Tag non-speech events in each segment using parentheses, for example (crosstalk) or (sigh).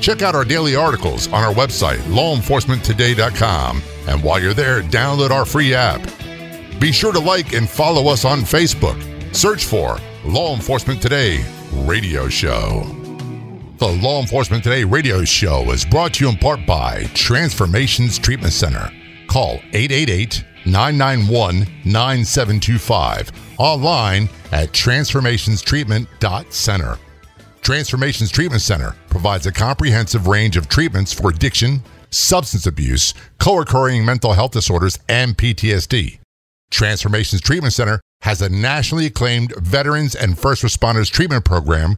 Check out our daily articles on our website, lawenforcementtoday.com. And while you're there, download our free app. Be sure to like and follow us on Facebook. Search for Law Enforcement Today Radio Show. The Law Enforcement Today radio show is brought to you in part by Transformations Treatment Center. Call 888 991 9725. Online at transformationstreatment.center. Transformations Treatment Center provides a comprehensive range of treatments for addiction, substance abuse, co occurring mental health disorders, and PTSD. Transformations Treatment Center has a nationally acclaimed veterans and first responders treatment program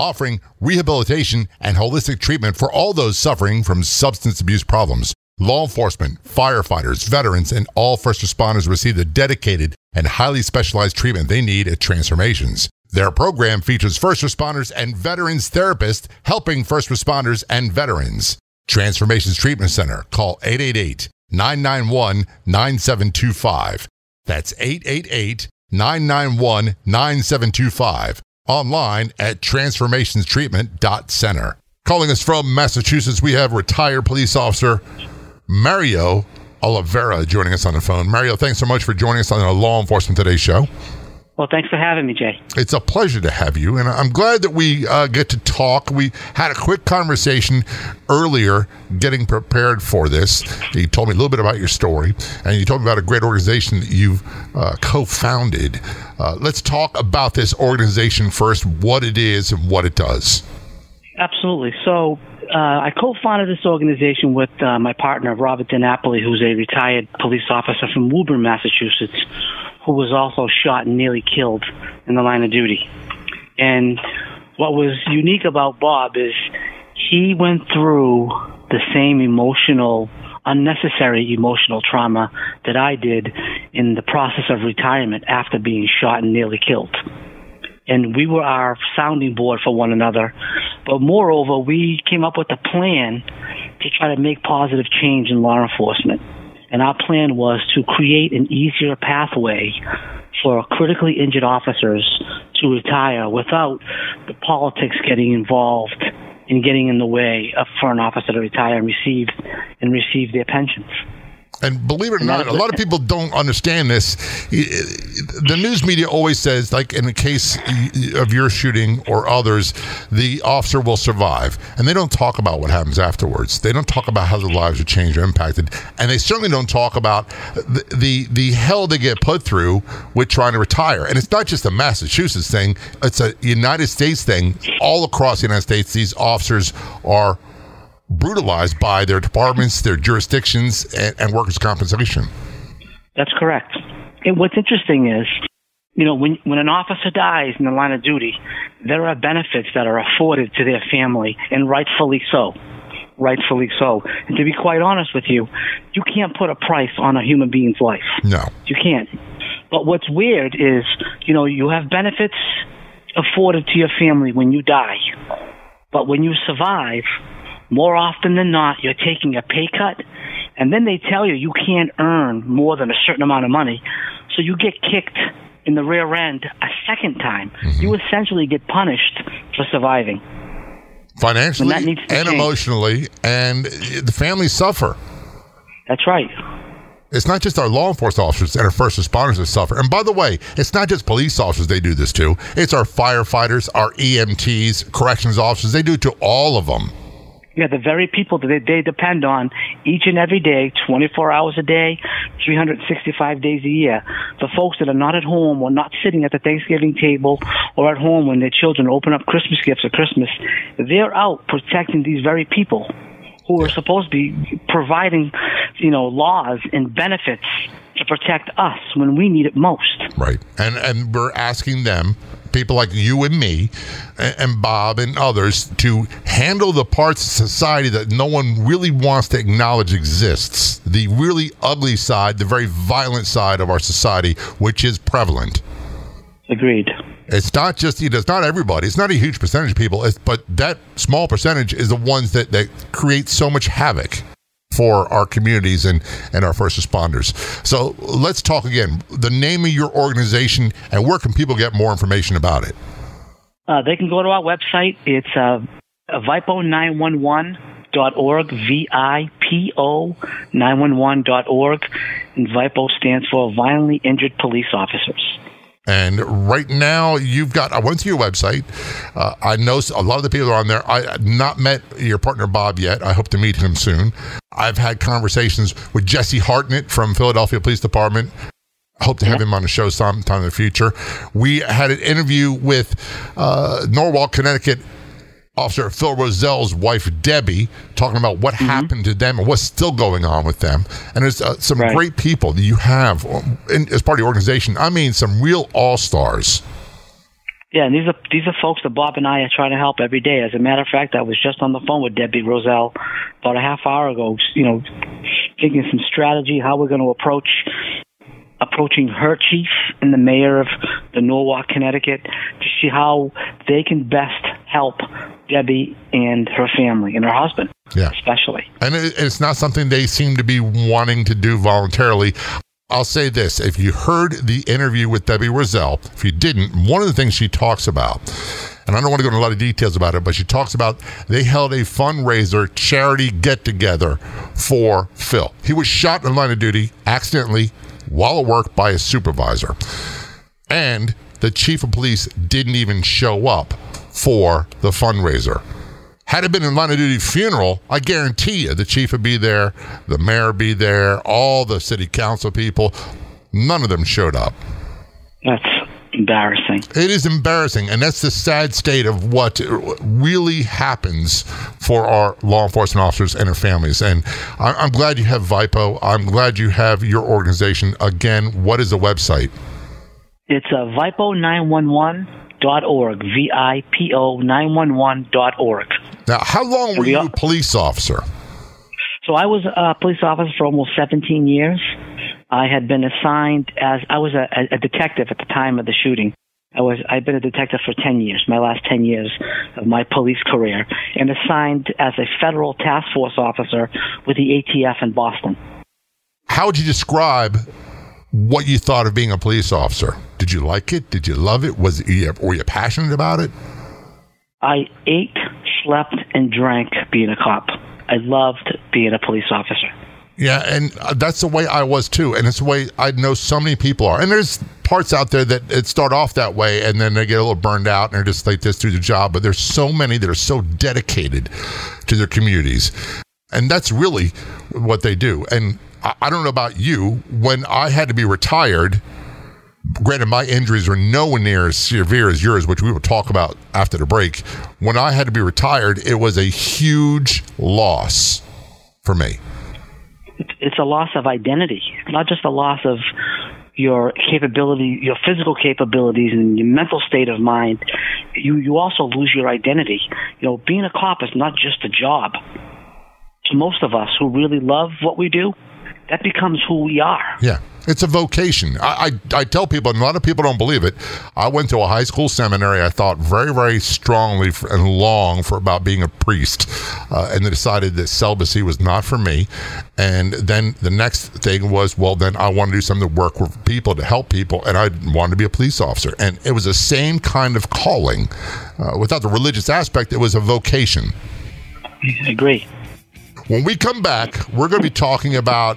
offering rehabilitation and holistic treatment for all those suffering from substance abuse problems. Law enforcement, firefighters, veterans, and all first responders receive the dedicated and highly specialized treatment they need at Transformations. Their program features first responders and veterans therapists helping first responders and veterans. Transformations Treatment Center. Call 888 991 9725. That's 888 991 9725. Online at transformationstreatment.center. Calling us from Massachusetts, we have retired police officer Mario Oliveira joining us on the phone. Mario, thanks so much for joining us on the Law Enforcement Today show. Well, thanks for having me, Jay. It's a pleasure to have you, and I'm glad that we uh, get to talk. We had a quick conversation earlier getting prepared for this. You told me a little bit about your story, and you told me about a great organization that you've uh, co founded. Uh, let's talk about this organization first, what it is and what it does. Absolutely. So, uh, I co-founded this organization with uh, my partner Robert DiNapoli, who's a retired police officer from Woburn, Massachusetts, who was also shot and nearly killed in the line of duty. And what was unique about Bob is he went through the same emotional, unnecessary emotional trauma that I did in the process of retirement after being shot and nearly killed and we were our sounding board for one another. But moreover, we came up with a plan to try to make positive change in law enforcement. And our plan was to create an easier pathway for critically injured officers to retire without the politics getting involved and getting in the way of for an officer to retire and receive and receive their pensions. And believe it or not, a lot of people don't understand this. The news media always says, like in the case of your shooting or others, the officer will survive. And they don't talk about what happens afterwards. They don't talk about how their lives are changed or impacted. And they certainly don't talk about the, the, the hell they get put through with trying to retire. And it's not just a Massachusetts thing, it's a United States thing. All across the United States, these officers are brutalized by their departments, their jurisdictions, and, and workers' compensation. That's correct. And what's interesting is, you know, when when an officer dies in the line of duty, there are benefits that are afforded to their family, and rightfully so. Rightfully so. And to be quite honest with you, you can't put a price on a human being's life. No. You can't. But what's weird is, you know, you have benefits afforded to your family when you die. But when you survive, more often than not, you're taking a pay cut, and then they tell you you can't earn more than a certain amount of money, so you get kicked in the rear end a second time. Mm-hmm. You essentially get punished for surviving. Financially and, and emotionally, and the families suffer. That's right. It's not just our law enforcement officers and our first responders that suffer. And by the way, it's not just police officers they do this to. It's our firefighters, our EMTs, corrections officers. They do it to all of them. Yeah, the very people that they, they depend on each and every day, 24 hours a day, 365 days a year. The folks that are not at home or not sitting at the Thanksgiving table or at home when their children open up Christmas gifts at Christmas, they're out protecting these very people who are supposed to be providing, you know, laws and benefits to protect us when we need it most. Right. And and we're asking them people like you and me and, Bob and others to handle the parts of society that no one really wants to acknowledge exists. The really ugly side, the very violent side of our society, which is prevalent. Agreed. It's not just it's not everybody. It's not a huge percentage of people, it's, but that small percentage is the ones that that create so much havoc for our communities and and our first responders. So let's talk again. The name of your organization and where can people get more information about it? Uh, they can go to our website. It's uh, VIPO911.org, V-I-P-O 911.org, and VIPO stands for Violently Injured Police Officers. And right now, you've got. I went to your website. Uh, I know a lot of the people are on there. I not met your partner Bob yet. I hope to meet him soon. I've had conversations with Jesse Hartnett from Philadelphia Police Department. I hope to have him on the show sometime in the future. We had an interview with uh, Norwalk, Connecticut Officer Phil Rozelle's wife Debbie talking about what mm-hmm. happened to them and what's still going on with them. And there's uh, some right. great people that you have in, as part of the organization. I mean, some real all stars. Yeah, and these are these are folks that Bob and I are trying to help every day. As a matter of fact, I was just on the phone with Debbie Rozelle about a half hour ago. You know, thinking some strategy how we're going to approach approaching her chief and the mayor of the Norwalk, Connecticut, to see how they can best help Debbie and her family and her husband, yeah. especially. And it's not something they seem to be wanting to do voluntarily. I'll say this if you heard the interview with Debbie Rozelle, if you didn't, one of the things she talks about, and I don't want to go into a lot of details about it, but she talks about they held a fundraiser charity get together for Phil. He was shot in the line of duty accidentally while at work by a supervisor. And the chief of police didn't even show up for the fundraiser. Had it been a line of duty funeral, I guarantee you the chief would be there, the mayor be there, all the city council people. None of them showed up. That's embarrassing. It is embarrassing, and that's the sad state of what really happens for our law enforcement officers and their families. And I'm glad you have VIPO. I'm glad you have your organization. Again, what is the website? It's a uh, VIPO911.org, V I P O 911.org. Now, how long were you a police officer? So I was a police officer for almost 17 years. I had been assigned as I was a, a detective at the time of the shooting. I was I'd been a detective for 10 years, my last 10 years of my police career, and assigned as a federal task force officer with the ATF in Boston. How would you describe what you thought of being a police officer? Did you like it? Did you love it? Was it, were you passionate about it? I ate, slept, and drank being a cop. I loved being a police officer. Yeah, and uh, that's the way I was too, and it's the way I know so many people are. And there's parts out there that it start off that way, and then they get a little burned out, and they're just like this through the job. But there's so many that are so dedicated to their communities, and that's really what they do. And I, I don't know about you, when I had to be retired. Granted, my injuries were nowhere near as severe as yours, which we will talk about after the break. When I had to be retired, it was a huge loss for me it's a loss of identity, not just a loss of your capability, your physical capabilities and your mental state of mind. You you also lose your identity. You know, being a cop is not just a job. To most of us who really love what we do, that becomes who we are. Yeah. It's a vocation. I, I, I, tell people, and a lot of people don't believe it. I went to a high school seminary. I thought very, very strongly and long for about being a priest, uh, and decided that celibacy was not for me. And then the next thing was, well, then I want to do something to work with people to help people, and I wanted to be a police officer. And it was the same kind of calling, uh, without the religious aspect. It was a vocation. I agree. When we come back, we're going to be talking about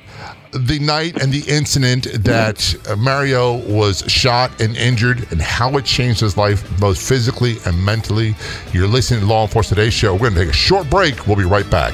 the night and the incident that Mario was shot and injured and how it changed his life both physically and mentally. You're listening to Law Enforcement Today show. We're going to take a short break. We'll be right back.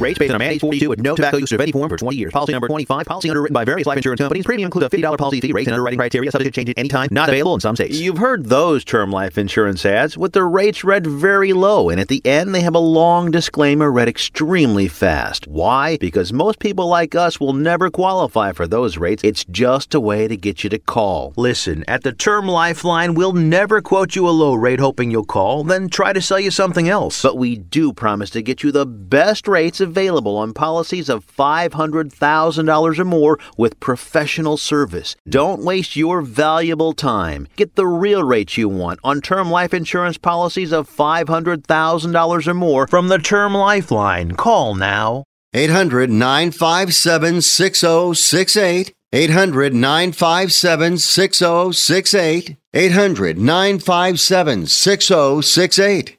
Rates based on a man age 42 with no tobacco use of any form for 20 years. Policy number 25. Policy underwritten by various life insurance companies. Premium includes a $50 policy fee. Rates and underwriting criteria subject to change at any time. Not available in some states. You've heard those term life insurance ads with the rates read very low, and at the end they have a long disclaimer read extremely fast. Why? Because most people like us will never qualify for those rates. It's just a way to get you to call. Listen, at the Term Lifeline, we'll never quote you a low rate hoping you'll call, then try to sell you something else. But we do promise to get you the best rates available on policies of $500,000 or more with professional service. Don't waste your valuable time. Get the real rates you want on term life insurance policies of $500,000 or more from the Term Lifeline. Call now. 800 957 6068. 800 957 6068. 800 957 6068.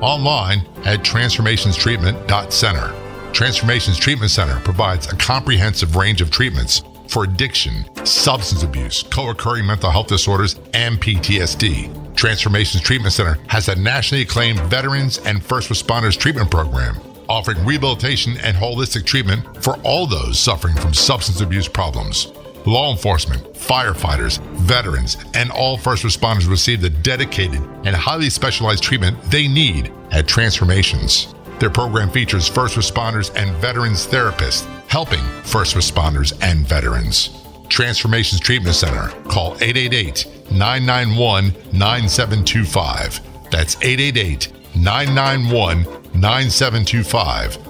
Online at transformationstreatment.center. Transformations Treatment Center provides a comprehensive range of treatments for addiction, substance abuse, co occurring mental health disorders, and PTSD. Transformations Treatment Center has a nationally acclaimed veterans and first responders treatment program, offering rehabilitation and holistic treatment for all those suffering from substance abuse problems. Law enforcement, firefighters, veterans, and all first responders receive the dedicated and highly specialized treatment they need at Transformations. Their program features first responders and veterans therapists helping first responders and veterans. Transformations Treatment Center. Call 888 991 9725. That's 888 991 9725.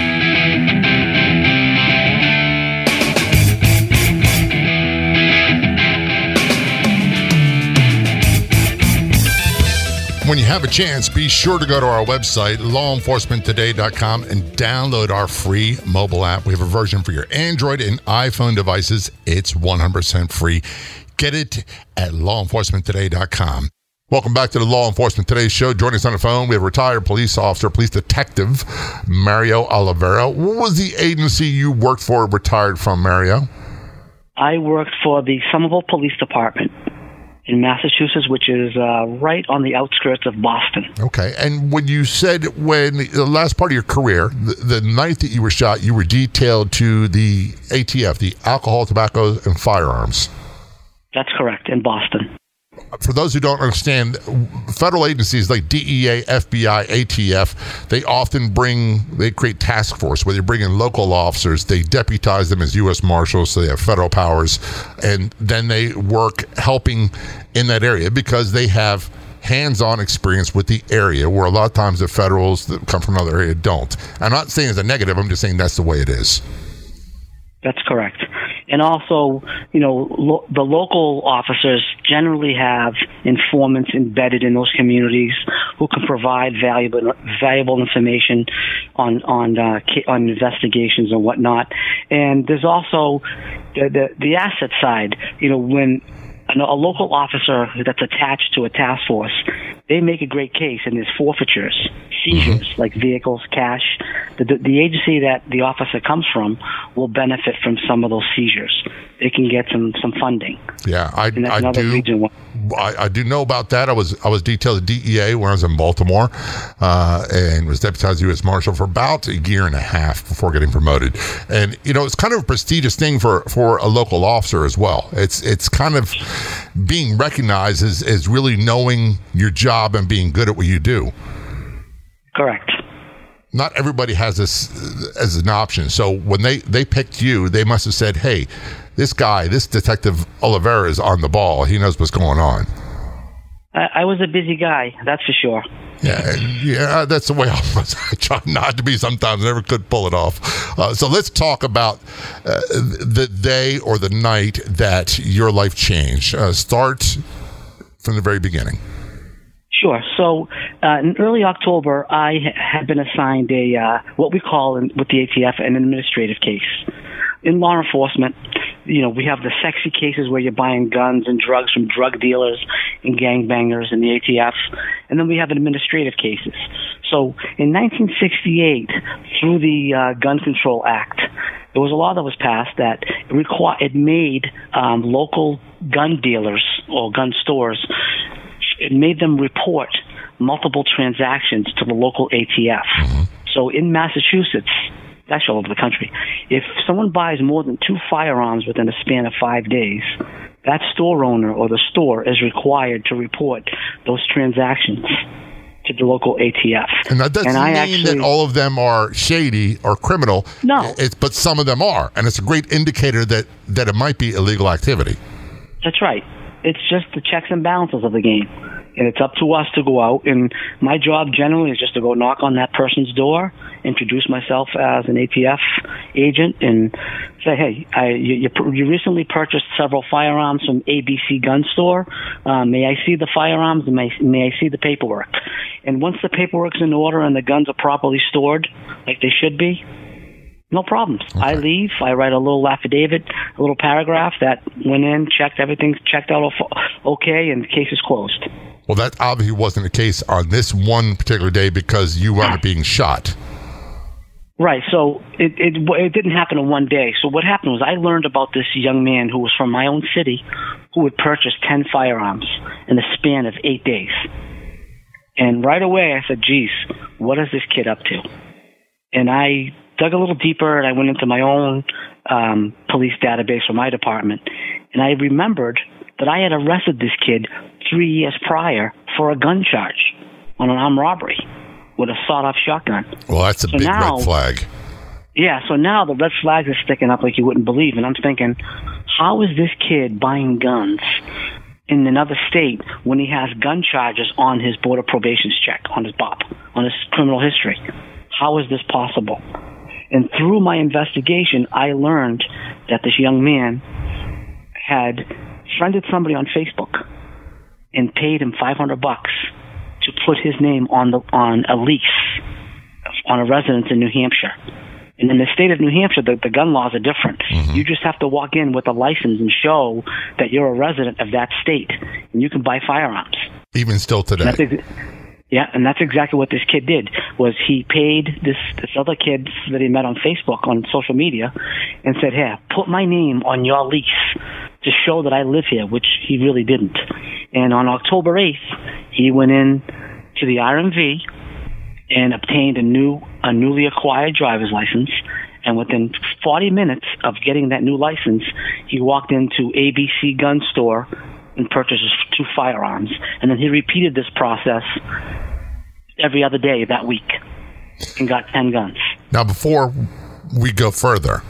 When you have a chance, be sure to go to our website, lawenforcementtoday.com, and download our free mobile app. We have a version for your Android and iPhone devices. It's 100% free. Get it at lawenforcementtoday.com. Welcome back to the Law Enforcement Today show. Joining us on the phone, we have retired police officer, police detective Mario Oliveira. What was the agency you worked for, retired from, Mario? I worked for the Somerville Police Department in Massachusetts, which is uh, right on the outskirts of Boston. Okay. And when you said when the last part of your career, the, the night that you were shot, you were detailed to the ATF, the Alcohol, Tobacco, and Firearms. That's correct, in Boston. For those who don't understand, federal agencies like DEA, FBI, ATF, they often bring, they create task force where they bring in local officers, they deputize them as U.S. Marshals, so they have federal powers, and then they work helping in that area because they have hands-on experience with the area where a lot of times the federals that come from another area don't. I'm not saying it's a negative, I'm just saying that's the way it is. That's correct. And also, you know, lo- the local officers generally have informants embedded in those communities who can provide valuable valuable information on on uh, on investigations and whatnot. And there's also the, the the asset side. You know, when a, a local officer that's attached to a task force, they make a great case, and there's forfeitures, seizures mm-hmm. like vehicles, cash. The, the, the agency that the officer comes from will benefit from some of those seizures. They can get some some funding. Yeah, I, I do. I, I do know about that. I was I was detailed at DEA when I was in Baltimore, uh, and was deputized U.S. Marshal for about a year and a half before getting promoted. And you know, it's kind of a prestigious thing for for a local officer as well. It's it's kind of being recognized as as really knowing your job and being good at what you do. Correct. Not everybody has this as an option. So when they they picked you, they must have said, "Hey, this guy, this detective Oliveira is on the ball. He knows what's going on." I, I was a busy guy, that's for sure. Yeah, yeah, that's the way I was. (laughs) I try not to be sometimes, I never could pull it off. Uh, so let's talk about uh, the day or the night that your life changed. Uh, start from the very beginning. Sure. So, uh, in early October, I had been assigned a uh, what we call in, with the ATF an administrative case. In law enforcement, you know, we have the sexy cases where you're buying guns and drugs from drug dealers and gangbangers in the ATF, and then we have administrative cases. So, in 1968, through the uh, Gun Control Act, there was a law that was passed that requ- it made um, local gun dealers or gun stores it made them report multiple transactions to the local ATF. Mm-hmm. So in Massachusetts, that's all over the country, if someone buys more than two firearms within a span of five days, that store owner or the store is required to report those transactions to the local ATF. And that doesn't and mean actually, that all of them are shady or criminal. No. It's, but some of them are. And it's a great indicator that, that it might be illegal activity. That's right. It's just the checks and balances of the game and it's up to us to go out. And my job generally is just to go knock on that person's door, introduce myself as an ATF agent, and say, "Hey, I, you, you, you recently purchased several firearms from ABC Gun Store. Uh, may I see the firearms? May may I see the paperwork?" And once the paperwork's in order and the guns are properly stored, like they should be, no problems. Okay. I leave. I write a little affidavit, a little paragraph that went in, checked everything, checked out okay, and the case is closed. Well, that obviously wasn't the case on this one particular day because you wound up being shot. Right. So it, it it didn't happen in one day. So what happened was I learned about this young man who was from my own city, who had purchased ten firearms in the span of eight days. And right away I said, "Geez, what is this kid up to?" And I dug a little deeper and I went into my own um, police database for my department, and I remembered that I had arrested this kid three years prior for a gun charge on an armed robbery with a sawed-off shotgun. Well, that's a so big now, red flag. Yeah, so now the red flags are sticking up like you wouldn't believe, and I'm thinking, how is this kid buying guns in another state when he has gun charges on his board of probations check, on his BOP, on his criminal history? How is this possible? And through my investigation, I learned that this young man had friended somebody on Facebook and paid him 500 bucks to put his name on the on a lease on a residence in New Hampshire. And in the state of New Hampshire, the, the gun laws are different. Mm-hmm. You just have to walk in with a license and show that you're a resident of that state, and you can buy firearms. Even still today. Yeah, and that's exactly what this kid did. Was he paid this this other kid that he met on Facebook on social media, and said, "Hey, put my name on your lease to show that I live here," which he really didn't. And on October 8th, he went in to the RMV and obtained a new, a newly acquired driver's license. And within 40 minutes of getting that new license, he walked into ABC Gun Store and purchased two firearms. And then he repeated this process every other day that week and got 10 guns. Now, before we go further,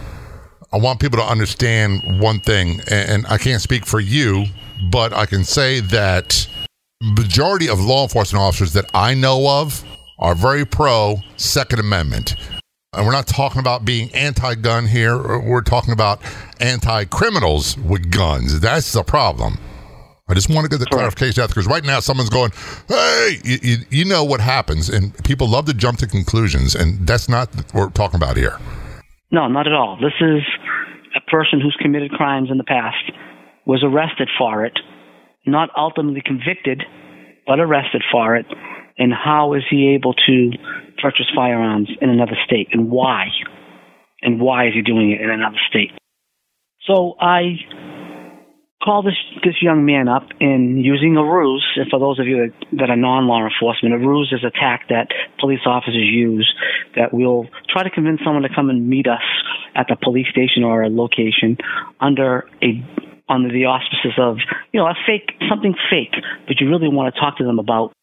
I want people to understand one thing, and I can't speak for you, but I can say that majority of law enforcement officers that I know of are very pro Second Amendment. And we're not talking about being anti gun here. We're talking about anti criminals with guns. That's the problem. I just want to get the clarification out because right now someone's going, hey, you, you, you, know what happens. And people love to jump to conclusions. And that's not what we're talking about here. No, not at all. This is a person who's committed crimes in the past was arrested for it, not ultimately convicted, but arrested for it. And how is he able to purchase firearms in another state, and why? And why is he doing it in another state? So I call this this young man up and using a ruse. And for those of you that, are non-law enforcement, a ruse is a tack that police officers use that will try to convince someone to come and meet us at the police station or a location under a under the auspices of, you know, a fake, something fake, but you really want to talk to them about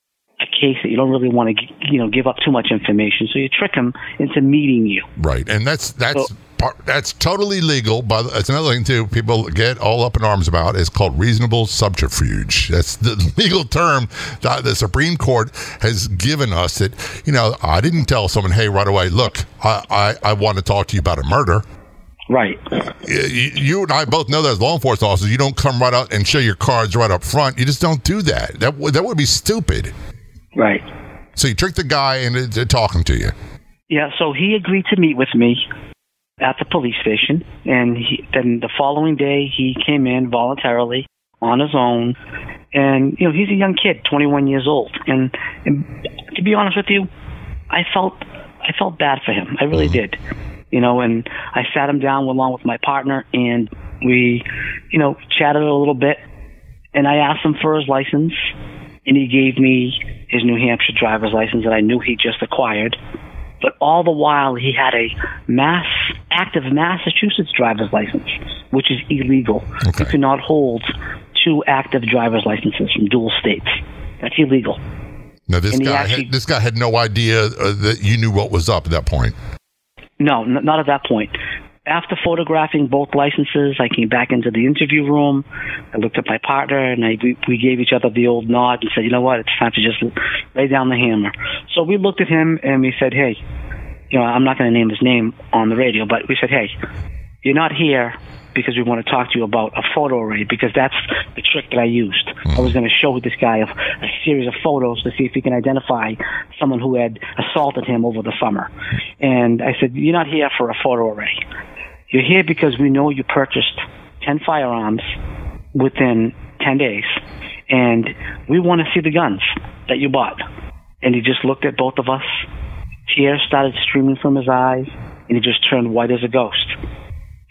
a case that you don't really want to, you know, give up too much information. So you trick them into meeting you. Right, and that's that's So- part, that's totally legal. But that's another thing too. People get all up in arms about is called reasonable subterfuge. That's the (laughs) legal term that the Supreme Court has given us. That you know, I didn't tell someone, hey, right away, look, I I, I want to talk to you about a murder. Right. You, you and I both know that as law enforcement officers, you don't come right out and show your cards right up front. You just don't do that. That would- that would be stupid. Right. So you trick the guy into talking to you. Yeah, so he agreed to meet with me at the police station, and he, then the following day he came in voluntarily on his own, and you know he's a young kid, 21 years old, and, and to be honest with you, I felt I felt bad for him, I really mm-hmm. did, you know, and I sat him down along with my partner, and we, you know, chatted a little bit, and I asked him for his license, and he gave me his New Hampshire driver's license that I knew he just acquired. But all the while, he had a mass active Massachusetts driver's license, which is illegal. Okay. You cannot hold two active driver's licenses from dual states. That's illegal. Now this And guy actually- had, this guy had no idea uh, that you knew what was up at that point. No, n- not at that point. After photographing both licenses, I came back into the interview room. I looked at my partner, and I, we, we gave each other the old nod and said, "You know what? It's time to just lay down the hammer." So we looked at him and we said, "Hey, you know, I'm not going to name his name on the radio, but we said, hey, you're not here because we want to talk to you about a photo array because that's the trick that I used. I mm-hmm. was going to show this guy a, a series of photos to see if he can identify someone who had assaulted him over the summer. And I said, you're not here for a photo array. You're here because we know you purchased 10 firearms within 10 days, and we want to see the guns that you bought. And he just looked at both of us. Tears started streaming from his eyes, and he just turned white as a ghost.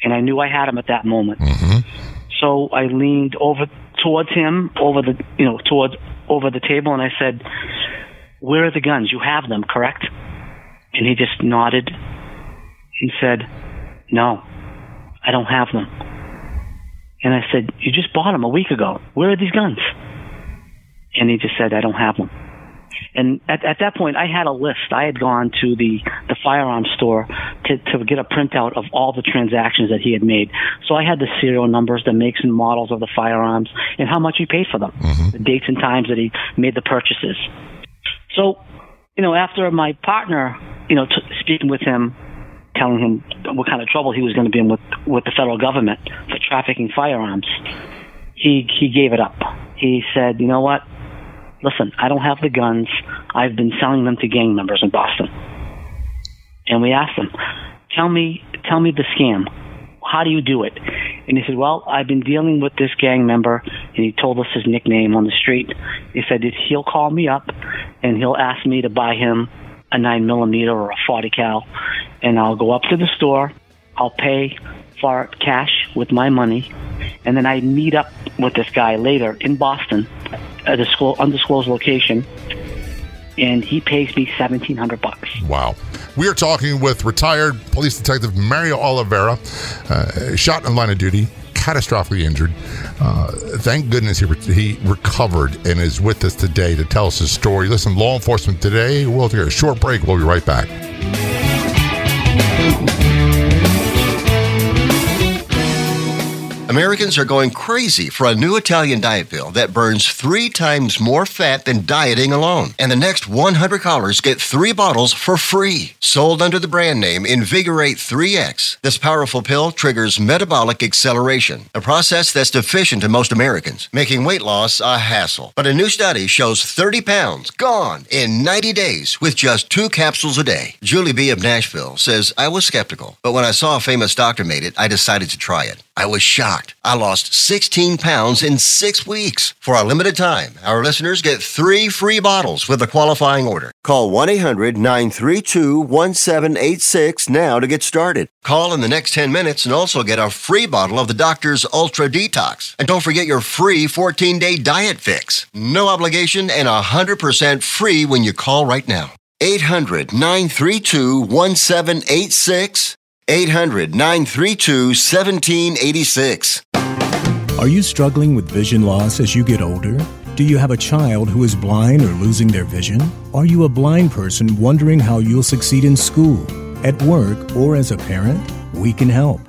And I knew I had him at that moment. Mm-hmm. So I leaned over towards him, over the you know towards over the table, and I said, "Where are the guns? You have them, correct?" And he just nodded and said, "No, I don't have them." And I said, "You just bought them a week ago. Where are these guns?" And he just said, "I don't have them." And at, at that point, I had a list. I had gone to the, the firearms store to, to get a printout of all the transactions that he had made. So I had the serial numbers, the makes and models of the firearms, and how much he paid for them, mm-hmm. the dates and times that he made the purchases. So, you know, after my partner, you know, t- speaking with him, telling him what kind of trouble he was going to be in with, with the federal government for trafficking firearms, he, he gave it up. He said, you know what? Listen, I don't have the guns. I've been selling them to gang members in Boston. And we asked him, tell me, tell me the scam. How do you do it? And he said, well, I've been dealing with this gang member, and he told us his nickname on the street. He said he'll call me up, and he'll ask me to buy him a nine millimeter or a forty cal, and I'll go up to the store. I'll pay for cash with my money, and then I meet up with this guy later in Boston, at a disclo- undisclosed location, and he pays me seventeen hundred bucks. Wow. We are talking with retired police detective Mario Oliveira, uh, shot in line of duty, catastrophically injured. Uh, thank goodness he, re- he recovered and is with us today to tell us his story. Listen, law enforcement today. We'll take a short break. We'll be right back. Americans are going crazy for a new Italian diet pill that burns three times more fat than dieting alone. And the next 100 callers get three bottles for free. Sold under the brand name Invigorate 3X, this powerful pill triggers metabolic acceleration, a process that's deficient in most Americans, making weight loss a hassle. But a new study shows 30 pounds gone in 90 days with just two capsules a day. Julie B. of Nashville says, I was skeptical, but when I saw a famous doctor made it, I decided to try it. I was shocked. I lost 16 pounds in six weeks. For a limited time, our listeners get three free bottles with a qualifying order. Call 1 800 932 1786 now to get started. Call in the next 10 minutes and also get a free bottle of the doctor's Ultra Detox. And don't forget your free 14 day diet fix. No obligation and 100% free when you call right now. 800 932 1786. 800 932 1786. Are you struggling with vision loss as you get older? Do you have a child who is blind or losing their vision? Are you a blind person wondering how you'll succeed in school, at work, or as a parent? We can help.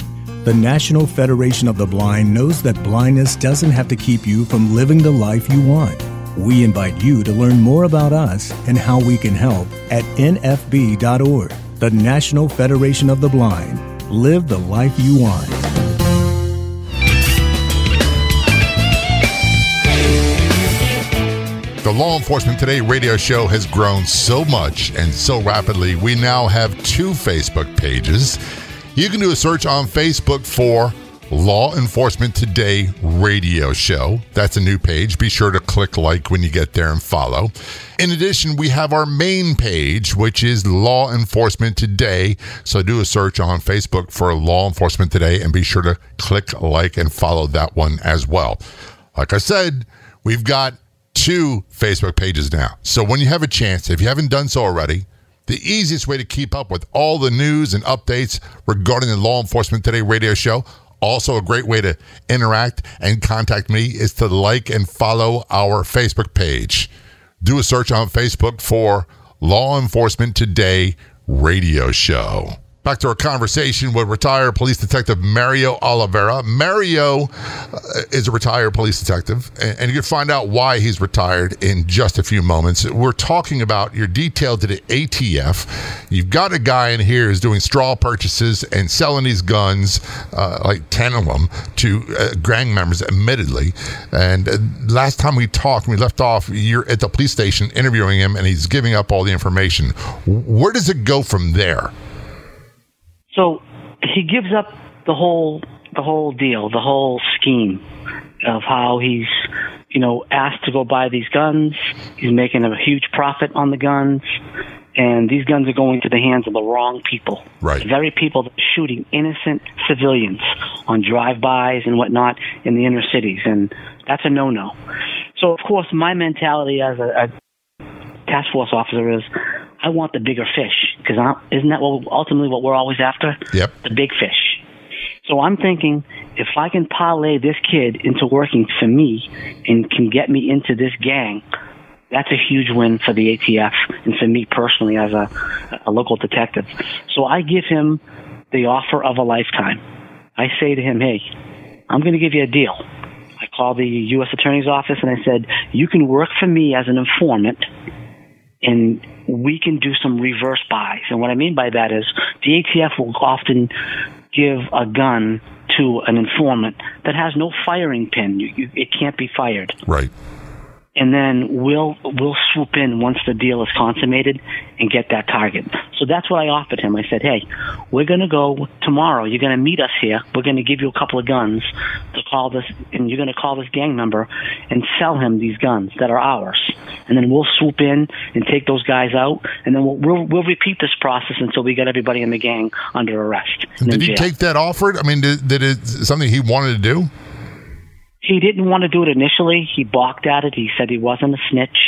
The National Federation of the Blind knows that blindness doesn't have to keep you from living the life you want. We invite you to learn more about us and how we can help at nfb.org. The National Federation of the Blind. Live the life you want. The Law Enforcement Today radio show has grown so much and so rapidly, we now have two Facebook pages. You can do a search on Facebook for Law Enforcement Today radio show. That's a new page. Be sure to click like when you get there and follow. In addition, we have our main page, which is Law Enforcement Today. So do a search on Facebook for Law Enforcement Today and be sure to click like and follow that one as well. Like I said, we've got two Facebook pages now. So when you have a chance, if you haven't done so already, the easiest way to keep up with all the news and updates regarding the Law Enforcement Today radio show, also a great way to interact and contact me, is to like and follow our Facebook page. Do a search on Facebook for Law Enforcement Today radio show. Back to our conversation with retired police detective Mario Oliveira. Mario uh, is a retired police detective, and, you can find out why he's retired in just a few moments. We're talking about your detail to the ATF. You've got a guy in here who's doing straw purchases and selling these guns, uh, like 10 of them, to uh, gang members, admittedly. And uh, last time we talked, we left off, you're at the police station interviewing him, and he's giving up all the information. Where does it go from there? So he gives up the whole the whole deal, the whole scheme of how he's you know asked to go buy these guns. He's making a huge profit on the guns. And these guns are going to the hands of the wrong people. Right. The very people that are shooting innocent civilians on drive-bys and whatnot in the inner cities. And that's a no-no. So, of course, my mentality as a, a task force officer is I want the bigger fish because isn't that what ultimately what we're always after? Yep. The big fish. So I'm thinking if I can parlay this kid into working for me and can get me into this gang, that's a huge win for the ATF and for me personally as a, a local detective. So I give him the offer of a lifetime. I say to him, hey, I'm going to give you a deal. I call the U.S. Attorney's Office and I said, you can work for me as an informant and we can do some reverse buys. And what I mean by that is the ATF will often give a gun to an informant that has no firing pin. You, you, it can't be fired. Right and then we'll we'll swoop in once the deal is consummated and get that target. So that's what I offered him. I said, "Hey, we're going to go tomorrow. You're going to meet us here. We're going to give you a couple of guns to call this, and you're going to call this gang member and sell him these guns that are ours. And then we'll swoop in and take those guys out, and then we'll we'll, we'll repeat this process until we get everybody in the gang under arrest." Did he take that offer? I mean, did, did it something he wanted to do? He didn't want to do it initially. He balked at it. He said he wasn't a snitch.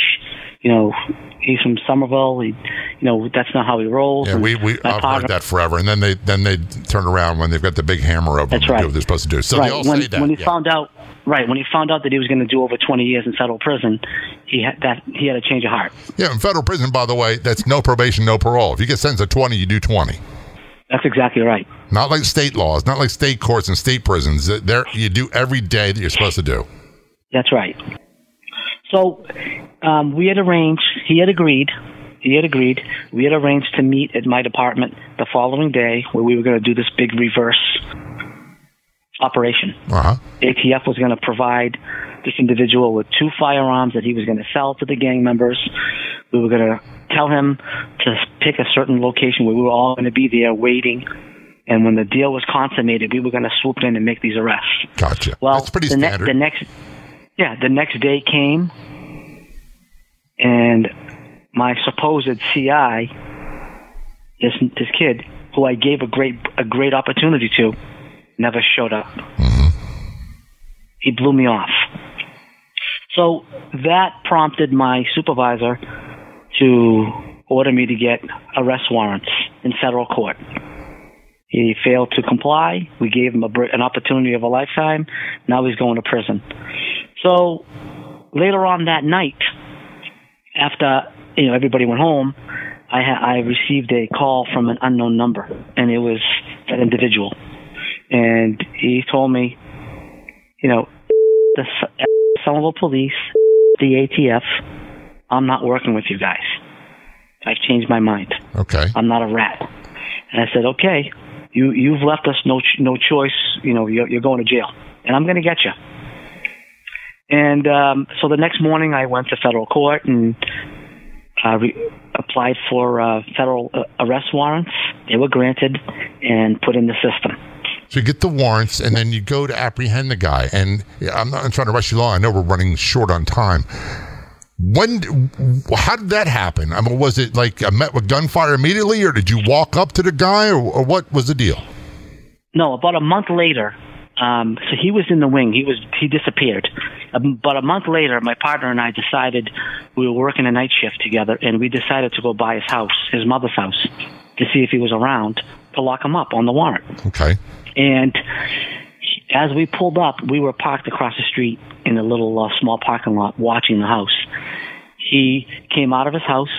You know, he's from Somerville. He, you know, that's not how he rolls. Yeah, we we I've heard that forever. And then they then they turn around when they've got the big hammer over that's them right. do what they're supposed to do. So right. they all when, say that. When he yeah. found out, right, when he found out that he was going to do over 20 years in federal prison, he had that he had a change of heart. Yeah, in federal prison, by the way, that's no probation, no parole. If you get sentenced to 20, you do 20. That's exactly right. Not like state laws, not like state courts and state prisons. There, you do every day that you're supposed to do. That's right. So um, we had arranged. He had agreed. He had agreed. We had arranged to meet at my department the following day, where we were going to do this big reverse operation. Uh-huh. ATF was going to provide this individual with two firearms that he was going to sell to the gang members. We were going to tell him to pick a certain location where we were all going to be there waiting. And when the deal was consummated, we were going to swoop in and make these arrests. Gotcha. Well, That's pretty the, ne- standard. the next, yeah, the next day came, and my supposed CI, this this kid who I gave a great a great opportunity to, never showed up. Mm-hmm. He blew me off. So that prompted my supervisor to order me to get arrest warrants in federal court. He failed to comply. We gave him a, an opportunity of a lifetime. Now he's going to prison. So later on that night, after you know everybody went home, I ha- I received a call from an unknown number, and it was that individual, and he told me, you know, the Somerville Police, the ATF, I'm not working with you guys. I've changed my mind. Okay. I'm not a rat. And I said, okay, you you've left us no ch- no choice. You know, you're, you're going to jail, and I'm going to get you. And um, so the next morning, I went to federal court and uh, re- applied for uh, federal uh, arrest warrants. They were granted and put in the system. So you get the warrants, and then you go to apprehend the guy. And I'm not trying to rush you along. I know we're running short on time. When, how did that happen? I mean, was it like I met with gunfire immediately, or did you walk up to the guy, or, or what was the deal? No, about a month later. Um, so he was in the wing. He was he disappeared. Um, About a month later, my partner and I decided we were working a night shift together, and we decided to go by his house, his mother's house, to see if he was around to lock him up on the warrant. Okay. And as we pulled up, we were parked across the street in a little uh, small parking lot watching the house. He came out of his house.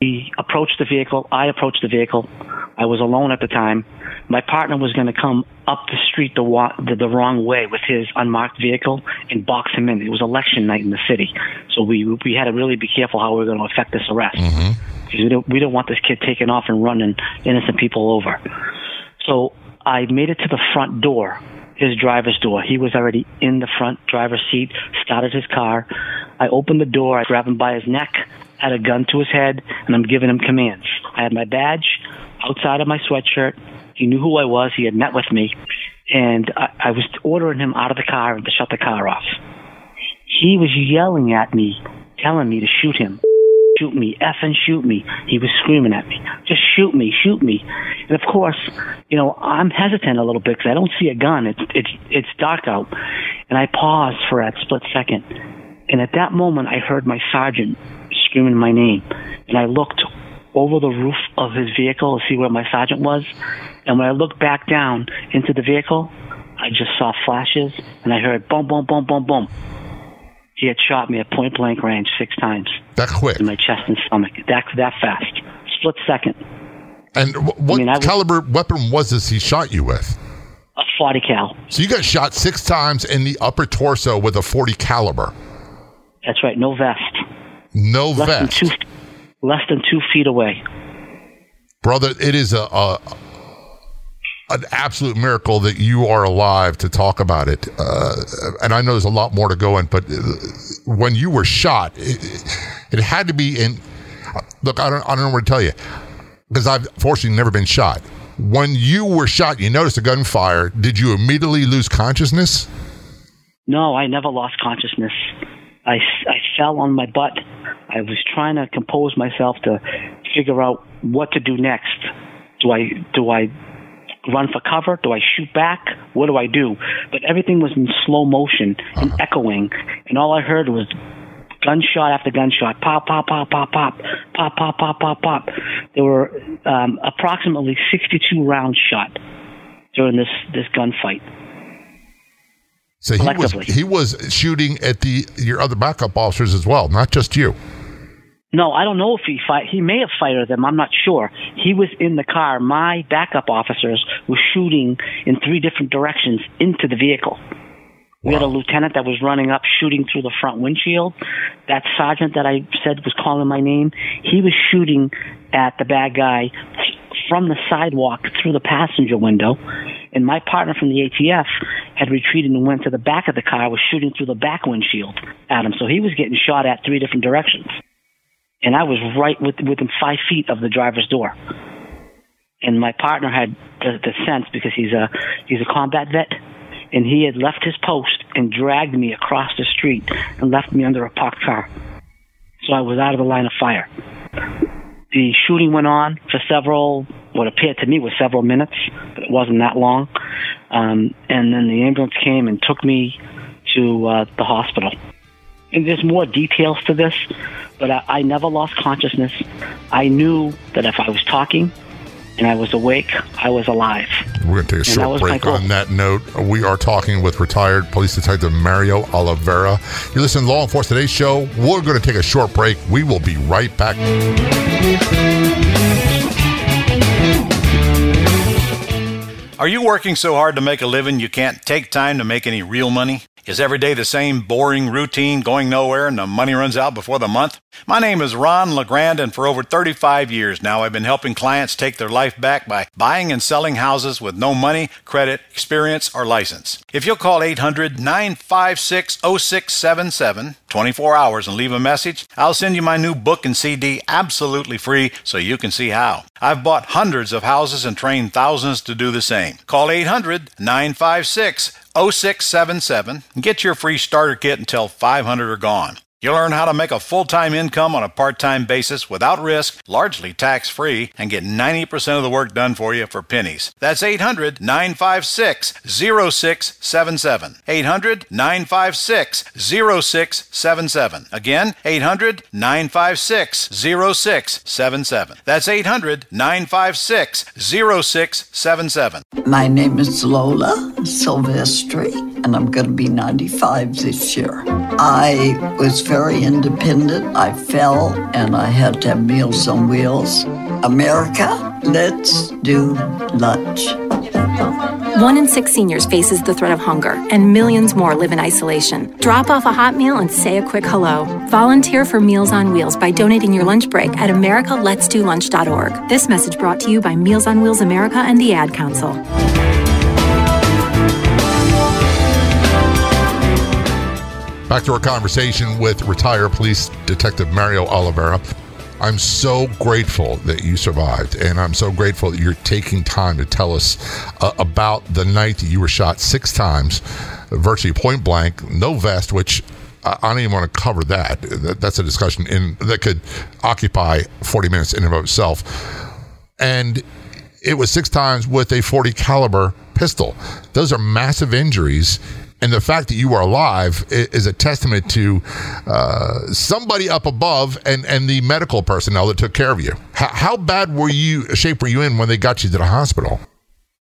He approached the vehicle. I approached the vehicle. I was alone at the time. My partner was going to come up the street the, wa- the the wrong way with his unmarked vehicle and box him in. It was election night in the city, so we we had to really be careful how we were going to affect this arrest because we don't we don't want this kid taking off and running innocent people over. So I made it to the front door, his driver's door. He was already in the front driver's seat, started his car. I opened the door, I grabbed him by his neck, had a gun to his head, and I'm giving him commands. I had my badge outside of my sweatshirt. He knew who I was. He had met with me. And I, I was ordering him out of the car and to shut the car off. He was yelling at me, telling me to shoot him. Shoot me, effing shoot me. He was screaming at me, just shoot me, shoot me. And of course, you know, I'm hesitant a little bit because I don't see a gun. It's it's it's dark out, and I paused for that split second. And at that moment, I heard my sergeant screaming my name, and I looked over the roof of his vehicle to see where my sergeant was. And when I looked back down into the vehicle, I just saw flashes, and I heard boom, boom, boom, boom, boom. He had shot me at point blank range six times That quick. in my chest and stomach. That that fast, split second. And wh- what mean, I was- caliber weapon was this he shot you with? A 40 cal. So you got shot six times in the upper torso with a 40 caliber. That's right. No vest. No Less than vest. two. Less than two feet away. Brother, it is a, a an absolute miracle that you are alive to talk about it. Uh, and I know there's a lot more to go in, but uh, when you were shot, it, it had to be in. Look, I don't, I don't know what to tell you because I've fortunately never been shot. When you were shot, you noticed a gunfire. Did you immediately lose consciousness? No, I never lost consciousness. I, I fell on my butt. I was trying to compose myself to figure out what to do next. Do I do I run for cover? Do I shoot back? What do I do? But everything was in slow motion and uh-huh. echoing, and all I heard was gunshot after gunshot, pop, pop, pop, pop, pop, pop, pop, pop, pop, pop. There were um, approximately 62 rounds shot during this this gunfight. So he was he was shooting at the your other backup officers as well, not just you. No, I don't know if he fight. He may have fired them. I'm not sure. He was in the car. My backup officers were shooting in three different directions into the vehicle. We had a lieutenant that was running up, shooting through the front windshield. That sergeant that I said was calling my name, he was shooting at the bad guy from the sidewalk through the passenger window. And my partner from the ATF had retreated and went to the back of the car, was shooting through the back windshield at him. So he was getting shot at three different directions and I was right with, within five feet of the driver's door. And my partner had the, the sense because he's a he's a combat vet, and he had left his post and dragged me across the street and left me under a parked car. So I was out of the line of fire. The shooting went on for several, what appeared to me was several minutes, but it wasn't that long. Um, and then the ambulance came and took me to uh, the hospital. And there's more details to this, but I, I never lost consciousness. I knew that if I was talking, and I was awake. I was alive. We're going to take a short break on that note. We are talking with retired police detective Mario Oliveira. You listen to Law Enforcement Today's show. We're going to take a short break. We will be right back. Are you working so hard to make a living you can't take time to make any real money? Is every day the same boring routine going nowhere and the money runs out before the month? My name is Ron LeGrand, and for over 35 years now, I've been helping clients take their life back by buying and selling houses with no money, credit, experience, or license. If you'll call 800 956 0677 24 hours and leave a message, I'll send you my new book and CD absolutely free so you can see how. I've bought hundreds of houses and trained thousands to do the same. Call 800 956 0677 and get your free starter kit until 500 are gone. You'll learn how to make a full time income on a part time basis without risk, largely tax free, and get 90% of the work done for you for pennies. That's 800 956 0677. 800 956 0677. Again, 800 956 0677. That's 800 956 0677. My name is Lola Silvestri, and I'm going to be 95 this year. I was very independent. I fell and I had to have Meals on Wheels. America, let's do lunch. One in six seniors faces the threat of hunger, and millions more live in isolation. Drop off a hot meal and say a quick hello. Volunteer for Meals on Wheels by donating your lunch break at americaletsdolunch.org. This message brought to you by Meals on Wheels America and the Ad Council. Back to our conversation with retired police detective Mario Oliveira. I'm so grateful that you survived, and I'm so grateful that you're taking time to tell us uh, about the night that you were shot six times, virtually point blank, no vest, which I don't even want to cover that. That- That's a discussion in that could occupy 40 minutes in and of itself. And it was six times with a 40 caliber pistol. Those are massive injuries. And the fact that you are alive is a testament to uh, somebody up above and, and the medical personnel that took care of you. How, how bad were you, shape were you in when they got you to the hospital?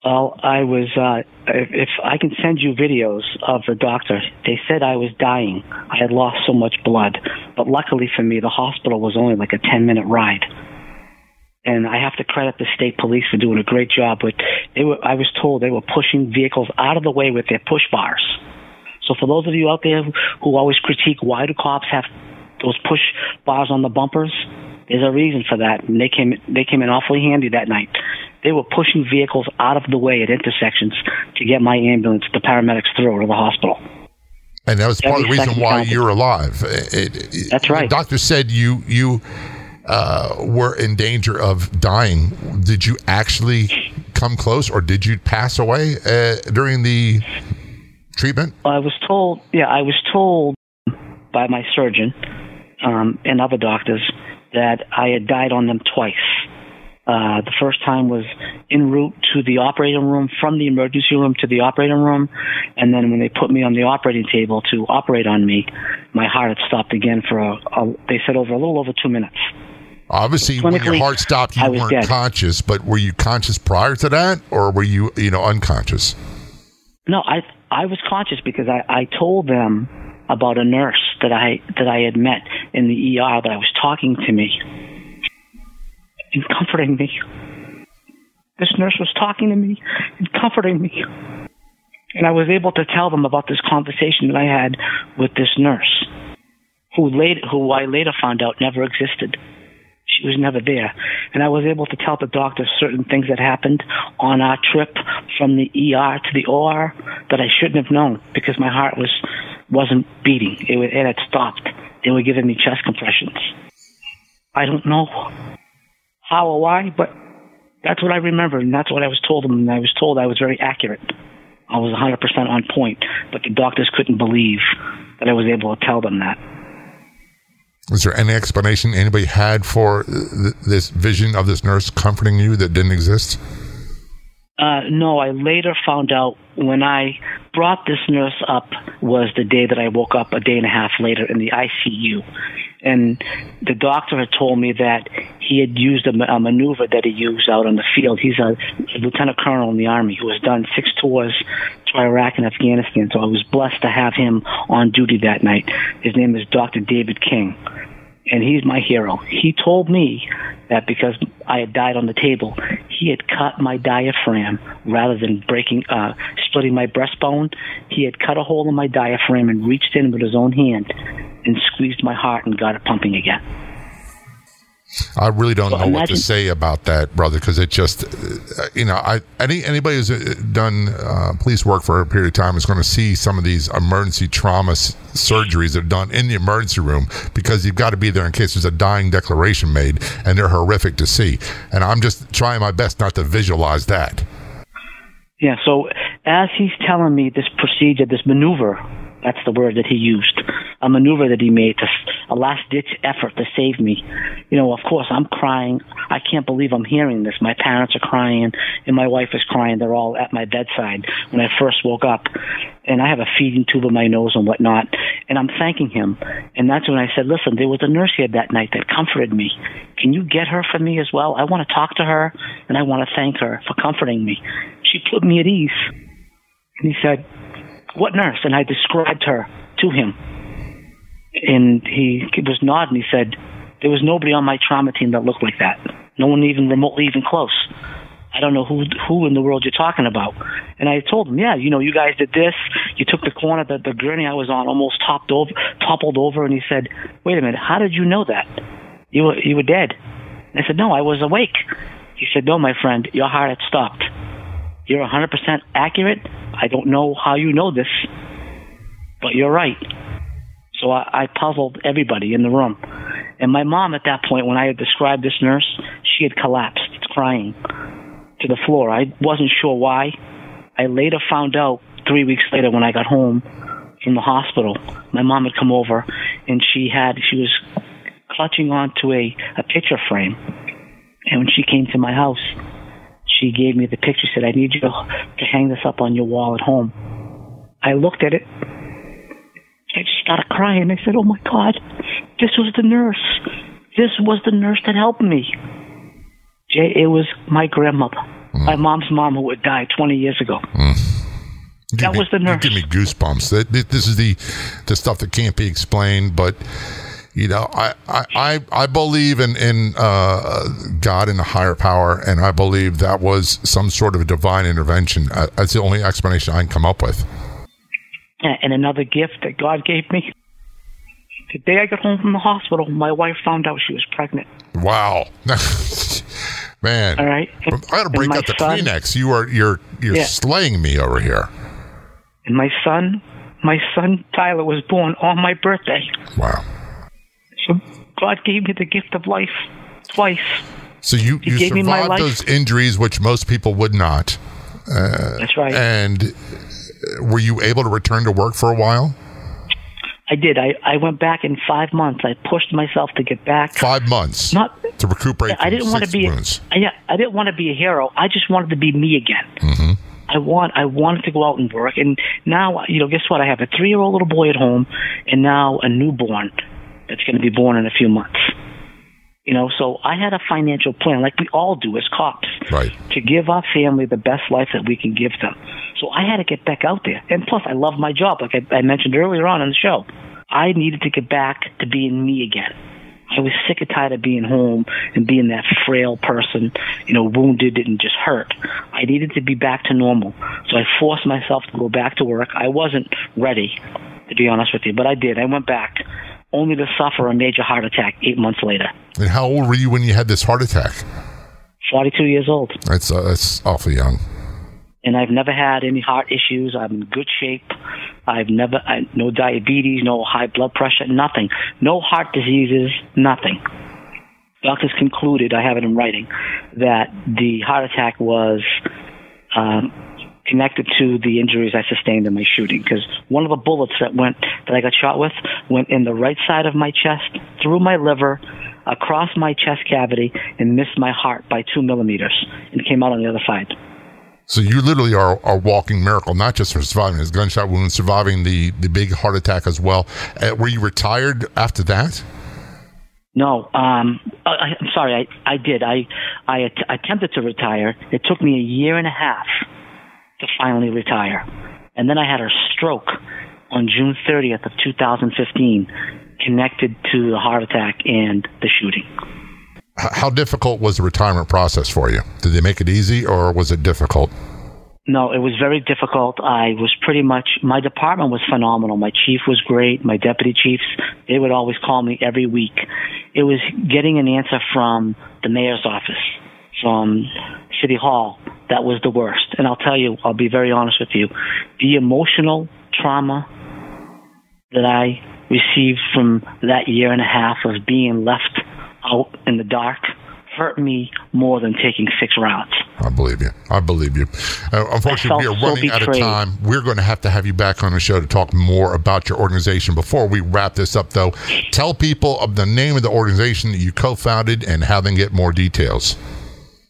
Well, I was. Uh, if, if I can send you videos of the doctor, they said I was dying. I had lost so much blood, but luckily for me, the hospital was only like a ten-minute ride. And I have to credit the state police for doing a great job. But they were. I was told they were pushing vehicles out of the way with their push bars. So for those of you out there who always critique why do cops have those push bars on the bumpers, there's a reason for that, and they came they came in awfully handy that night. They were pushing vehicles out of the way at intersections to get my ambulance, the paramedics through to the hospital. And that was part of the reason why you're alive. It- it- That's right. The doctor said you you uh, were in danger of dying. Did you actually come close, or did you pass away uh, during the treatment? I was told, yeah, I was told by my surgeon um, and other doctors that I had died on them twice. Uh, the first time was en route to the operating room, from the emergency room to the operating room, and then when they put me on the operating table to operate on me, my heart had stopped again for a, a they said over a little over two minutes. Obviously, when your heart stopped, you weren't dead. conscious. But were you conscious prior to that, or were you, you know, unconscious? No, I I was conscious because I, I told them about a nurse that I that I had met in the ER that I was talking to me and comforting me. This nurse was talking to me and comforting me. And I was able to tell them about this conversation that I had with this nurse, who later, who I later found out never existed. She was never there. And I was able to tell the doctor certain things that happened on our trip from the ER to the OR that I shouldn't have known because my heart was wasn't beating. It, it had stopped. They were giving me chest compressions. I don't know how or why, but that's what I remember, and that's what I was told. And I was told I was very accurate. I was 100% on point, but the doctors couldn't believe that I was able to tell them that. Is there any explanation anybody had for th- this vision of this nurse comforting you that didn't exist? Uh, no, I later found out when I brought this nurse up was the day that I woke up a day and a half later in the ICU. And the doctor had told me that he had used a, a maneuver that he used out on the field. He's a, a lieutenant colonel in the Army who has done six tours to Iraq and Afghanistan. So I was blessed to have him on duty that night. His name is Dr. David King and he's my hero. He told me that because I had died on the table, he had cut my diaphragm rather than breaking, uh, splitting my breastbone. He had cut a hole in my diaphragm and reached in with his own hand and squeezed my heart and got it pumping again. I really don't know what to say about that, brother, because it just, uh, you know, I any anybody who's uh, done uh, police work for a period of time is going to see some of these emergency trauma s- surgeries that are done in the emergency room because you've got to be there in case there's a dying declaration made, and they're horrific to see. And I'm just trying my best not to visualize that. Yeah. So as he's telling me this procedure, this maneuver that's the word that he used. A maneuver that he made, to, a last ditch effort to save me. You know, of course, I'm crying. I can't believe I'm hearing this. My parents are crying, and my wife is crying. They're all at my bedside when I first woke up. And I have a feeding tube in my nose and whatnot. And I'm thanking him. And that's when I said, listen, there was a nurse here that night that comforted me. Can you get her for me as well? I want to talk to her, and I want to thank her for comforting me. She put me at ease. And he said, what nurse? And I described her to him. And he, was nodding. He said, there was nobody on my trauma team that looked like that. No one even remotely even close. I don't know who who in the world you're talking about. And I told him, yeah, you know, you guys did this. You took the corner that the gurney I was on almost topped over, toppled over. And he said, wait a minute, how did you know that? You were you were dead. And I said, no, I was awake. He said, no, my friend, your heart had stopped. You're 100% accurate. I don't know how you know this, but you're right. So I, I puzzled everybody in the room. And my mom, at that point, when I had described this nurse, she had collapsed, crying to the floor. I wasn't sure why. I later found out three weeks later when I got home from the hospital. My mom had come over, and she had she was clutching onto a a picture frame. And when she came to my house, she gave me the picture. Said, "I need you to, hang this up on your wall at home." I looked at it. I just started crying. I said, "Oh my God, this was the nurse. This was the nurse that helped me." Jay, it was my grandmother, mm. my mom's mom, who had died 20 years ago. Mm. That me, was the nurse. give me goosebumps. This is the the stuff that can't be explained, but you know, I, I, I believe in, in uh, God and a higher power, and I believe that was some sort of divine intervention. Uh, that's the only explanation I can come up with. And another gift that God gave me. The day I got home from the hospital, my wife found out she was pregnant. Wow. (laughs) Man. All right. And, I got to break out the son, Kleenex. You are you're you're yeah. slaying me over here. And my son, my son Tyler was born on my birthday. Wow. So God gave me the gift of life twice. So you, you survived those injuries, which most people would not. Uh, That's right. And were you able to return to work for a while? I did. I, I went back in five months. I pushed myself to get back. Five months. Not to recuperate. I didn't want to be. Wounds. A, I, I didn't want to be a hero. I just wanted to be me again. Mm-hmm. I want. I wanted to go out and work. And now, you know, guess what? I have a three-year-old little boy at home, and now a newborn that's going to be born in a few months. You know, so I had a financial plan, like we all do as cops, right. to give our family the best life that we can give them. So I had to get back out there, and plus, I love my job, like I, I mentioned earlier on in the show. I needed to get back to being me again. I was sick and tired of being home and being that frail person, you know, wounded and just hurt. I needed to be back to normal. So I forced myself to go back to work. I wasn't ready, to be honest with you, but I did. I went back only to suffer a major heart attack eight months later. And how old were you when you had this heart attack? 42 years old. That's, uh, that's awfully young. And I've never had any heart issues. I'm in good shape. I've never, I, no diabetes, no high blood pressure, nothing. No heart diseases, nothing. Doctors concluded, I have it in writing, that the heart attack was um, connected to the injuries I sustained in my shooting because one of the bullets that went that I got shot with went in the right side of my chest, through my liver, across my chest cavity, and missed my heart by two millimeters and came out on the other side. So you literally are a walking miracle, not just for surviving his gunshot wound, surviving the, the big heart attack as well. Uh, were you retired after that? No, um, I, I'm sorry. I, I did. I I att- attempted to retire. It took me a year and a half to finally retire, and then I had a stroke on June 30th of 2015, connected to the heart attack and the shooting. How difficult was the retirement process for you? Did they make it easy or was it difficult? No, it was very difficult. I was pretty much, my department was phenomenal. My chief was great. My deputy chiefs, they would always call me every week. It was getting an answer from the mayor's office, from City Hall. That was the worst. And I'll tell you, I'll be very honest with you. The emotional trauma that I received from that year and a half of being left out in the dark hurt me more than taking six rounds. I believe you. I believe you. Uh, unfortunately, we are so running out of time. We're going to have to have you back on the show to talk more about your organization. Before we wrap this up, though, tell people of the name of the organization that you co-founded and how they can get more details.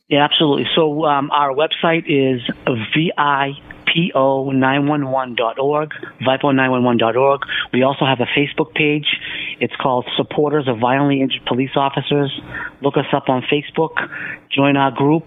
Yeah, absolutely. So um, our website is vipo911.org, vipo911.org. We also have a Facebook page. It's called Supporters of Violently Injured Police Officers. Look us up on Facebook. Join our group.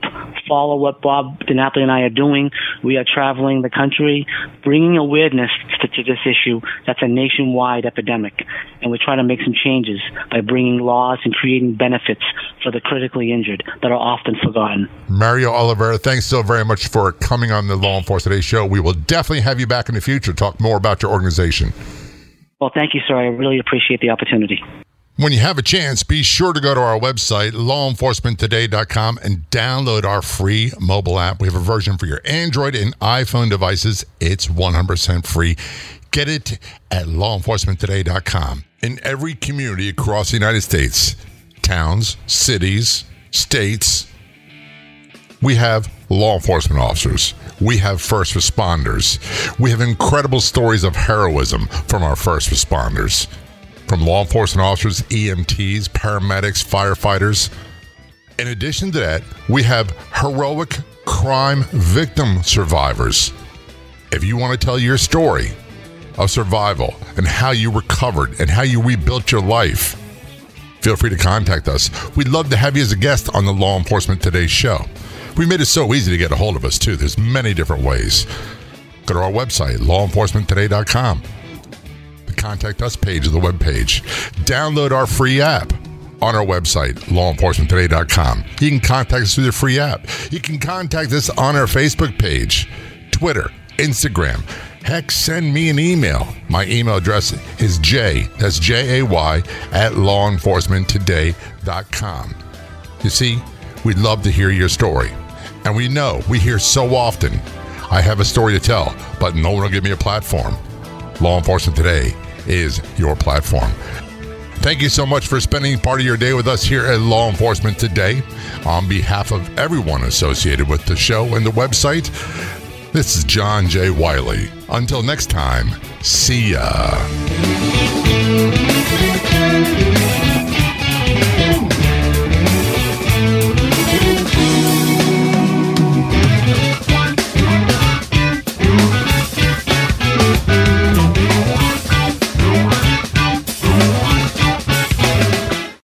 Follow what Bob DiNapoli and I are doing. We are traveling the country, bringing awareness to, to this issue that's a nationwide epidemic. And we're trying to make some changes by bringing laws and creating benefits for the critically injured that are often forgotten. Mario Oliveira, thanks so very much for coming on the Law Enforcement Today show. We will definitely have you back in the future to talk more about your organization. Well, thank you, sir. I really appreciate the opportunity. When you have a chance, be sure to go to our website, lawenforcementtoday.com, and download our free mobile app. We have a version for your Android and iPhone devices. It's 100% free. Get it at lawenforcementtoday.com. In every community across the United States, towns, cities, states, we have law enforcement officers. We have first responders. We have incredible stories of heroism from our first responders. From law enforcement officers, EMTs, paramedics, firefighters. In addition to that, we have heroic crime victim survivors. If you want to tell your story of survival and how you recovered and how you rebuilt your life, feel free to contact us. We'd love to have you as a guest on the Law Enforcement Today show. We made it so easy to get a hold of us, too. There's many different ways. Go to our website, lawenforcementtoday.com. The contact us page of the webpage. Download our free app on our website, lawenforcementtoday.com. You can contact us through the free app. You can contact us on our Facebook page, Twitter, Instagram. Heck, send me an email. My email address is J, that's J A Y, at lawenforcementtoday.com. You see, we'd love to hear your story. And we know, we hear so often, I have a story to tell, but no one will give me a platform. Law Enforcement Today is your platform. Thank you so much for spending part of your day with us here at Law Enforcement Today. On behalf of everyone associated with the show and the website, this is John J. Wiley. Until next time, see ya.